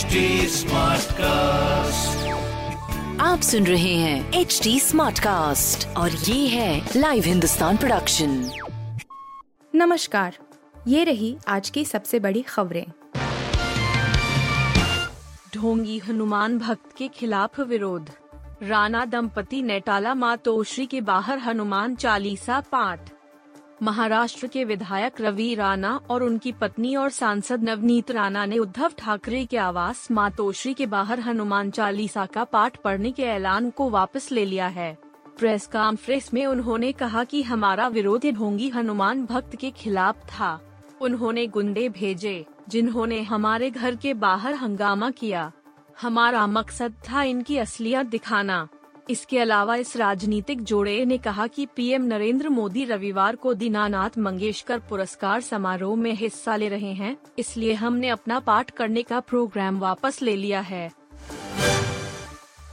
HD cast आप सुन रहे हैं एच डी स्मार्ट कास्ट और ये है लाइव हिंदुस्तान प्रोडक्शन नमस्कार ये रही आज की सबसे बड़ी खबरें। ढोंगी हनुमान भक्त के खिलाफ विरोध। राणा दंपति ने टाला माँ तोश्री के बाहर हनुमान चालीसा पाठ। महाराष्ट्र के विधायक रवि राणा और उनकी पत्नी और सांसद नवनीत राणा ने उद्धव ठाकरे के आवास मातोश्री के बाहर हनुमान चालीसा का पाठ पढ़ने के ऐलान को वापस ले लिया है। प्रेस कॉन्फ्रेंस में उन्होंने कहा कि हमारा विरोध ढोंगी हनुमान भक्त के खिलाफ था। उन्होंने गुंडे भेजे, जिन्होंने हमारे घर के बाहर हंगामा किया। हमारा मकसद था इनकी असलियत दिखाना। इसके अलावा इस राजनीतिक जोड़े ने कहा कि पीएम नरेंद्र मोदी रविवार को दीनानाथ मंगेशकर पुरस्कार समारोह में हिस्सा ले रहे हैं, इसलिए हमने अपना पाठ करने का प्रोग्राम वापस ले लिया है।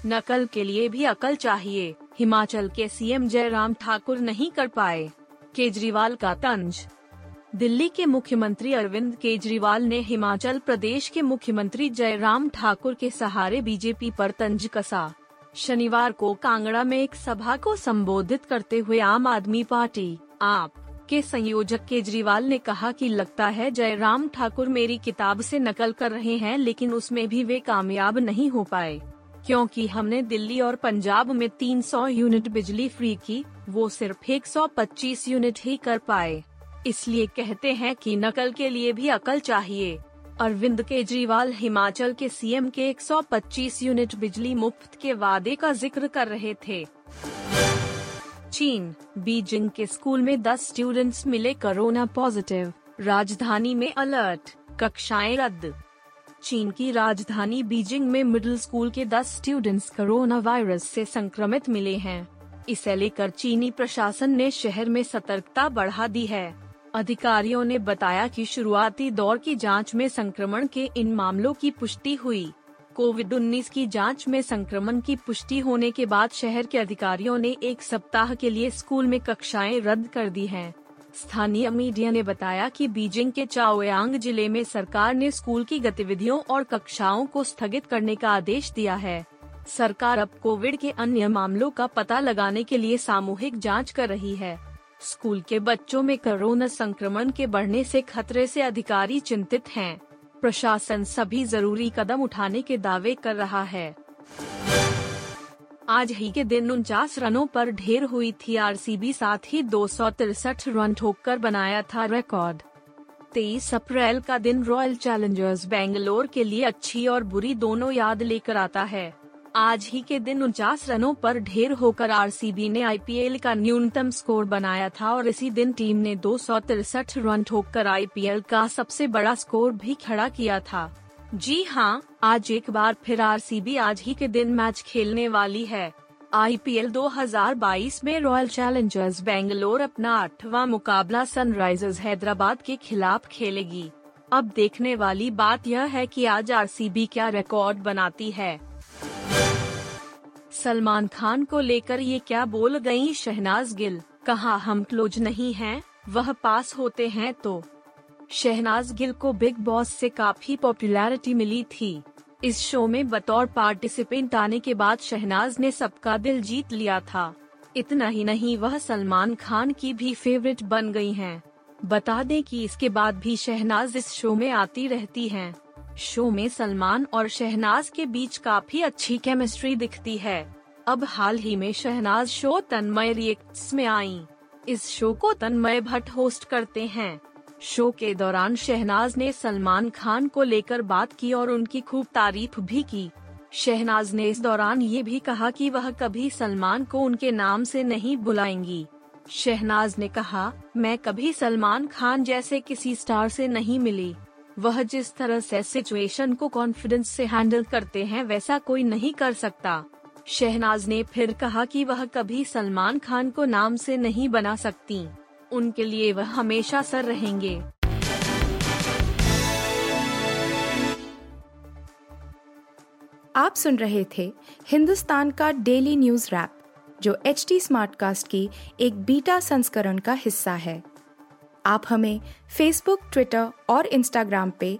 नकल के लिए भी अकल चाहिए, हिमाचल के सीएम जयराम ठाकुर नहीं कर पाए। केजरीवाल का तंज। दिल्ली के मुख्यमंत्री अरविंद केजरीवाल ने हिमाचल प्रदेश के मुख्यमंत्री जयराम ठाकुर के सहारे बीजेपी पर तंज कसा। शनिवार को कांगड़ा में एक सभा को संबोधित करते हुए आम आदमी पार्टी, आप, के संयोजक केजरीवाल ने कहा कि लगता है जयराम ठाकुर मेरी किताब से नकल कर रहे हैं, लेकिन उसमें भी वे कामयाब नहीं हो पाए। क्योंकि हमने दिल्ली और पंजाब में 300 यूनिट बिजली फ्री की, वो सिर्फ़ 125 यूनिट ही कर पाए। इसलिए कहते हैं कि नकल के लिए भी अकल चाहिए। अरविंद केजरीवाल हिमाचल के सीएम के 125 यूनिट बिजली मुफ़्त के वादे का ज़िक्र कर रहे थे। चीन, बीजिंग के स्कूल में 10 स्टूडेंट्स मिले कोरोना पॉजिटिव, राजधानी में अलर्ट, कक्षाएँ रद्द। चीन की राजधानी बीजिंग में मिडिल स्कूल के 10 स्टूडेंट्स कोरोना वायरस से संक्रमित मिले हैं। इसे लेकर चीनी प्रशासन ने शहर में सतर्कता बढ़ा दी है। अधिकारियों ने बताया कि शुरुआती दौर की जाँच में संक्रमण के इन मामलों की पुष्टि हुई। कोविड 19 की जाँच में संक्रमण की पुष्टि होने के बाद शहर के अधिकारियों ने एक सप्ताह के लिए स्कूल में कक्षाएँ रद्द कर दी हैं। स्थानीय मीडिया ने बताया कि बीजिंग के चाओयांग ज़िले में सरकार ने स्कूल की गतिविधियों और कक्षाओं को स्थगित करने का आदेश दिया है। सरकार अब कोविड के अन्य मामलों का पता लगाने के लिए सामूहिक जाँच कर रही है। स्कूल के बच्चों में कोरोना संक्रमण के बढ़ने से खतरे से अधिकारी चिंतित हैं। प्रशासन सभी ज़रूरी कदम उठाने के दावे कर रहा है। आज ही के दिन उनचास रनों पर ढेर हुई थी आरसीबी, साथ ही दो रन ठोककर बनाया था रिकॉर्ड। तेईस अप्रैल का दिन रॉयल चैलेंजर्स बेंगलोर के लिए अच्छी और बुरी दोनों याद लेकर आता है। आज ही के दिन उनचास रनों पर ढेर होकर आरसीबी ने आईपीएल का न्यूनतम स्कोर बनाया था और इसी दिन टीम ने दो रन ठोककर आईपीएल का सबसे बड़ा स्कोर भी खड़ा किया था। जी हाँ आज एक बार फिर आरसीबी आज ही के दिन मैच खेलने वाली है। आईपीएल 2022 में रॉयल चैलेंजर्स बेंगलोर अपना आठवां मुकाबला सनराइजर्स हैदराबाद के खिलाफ खेलेगी। अब देखने वाली बात यह है कि आज आरसीबी क्या रिकॉर्ड बनाती है। सलमान खान को लेकर ये क्या बोल गई शहनाज गिल? कहा हम क्लोज नहीं हैं, वह पास होते हैं तो। शहनाज गिल को बिग बॉस से काफ़ी पॉपुलैरिटी मिली थी। इस शो में बतौर पार्टिसिपेंट आने के बाद शहनाज ने सबका दिल जीत लिया था। इतना ही नहीं वह सलमान खान की भी फेवरेट बन गई हैं। बता दें कि इसके बाद भी शहनाज इस शो में आती रहती हैं। शो में सलमान और शहनाज के बीच काफ़ी अच्छी केमिस्ट्री दिखती है। अब हाल ही में शहनाज शो तन्मय रिएक्ट्स में आई। इस शो को तन्मय भट्ट होस्ट करते हैं। शो के दौरान शहनाज ने सलमान खान को लेकर बात की और उनकी खूब तारीफ़ भी की। शहनाज ने इस दौरान ये भी कहा कि वह कभी सलमान को उनके नाम से नहीं बुलाएँगी। शहनाज ने कहा, मैं कभी सलमान खान जैसे किसी स्टार से नहीं मिली। वह जिस तरह से सिचुएशन को कॉन्फिडेंस से हैंडल करते हैं, वैसा कोई नहीं कर सकता। शहनाज ने फिर कहा कि वह कभी सलमान खान को नाम से नहीं बना सकती। उनके लिए वह हमेशा सर रहेंगे। आप सुन रहे थे हिंदुस्तान का डेली न्यूज़ रैप, जो एच टी स्मार्टकास्ट की एक बीटा संस्करण का हिस्सा है। आप हमें फेसबुक ट्विटर और इंस्टाग्राम पे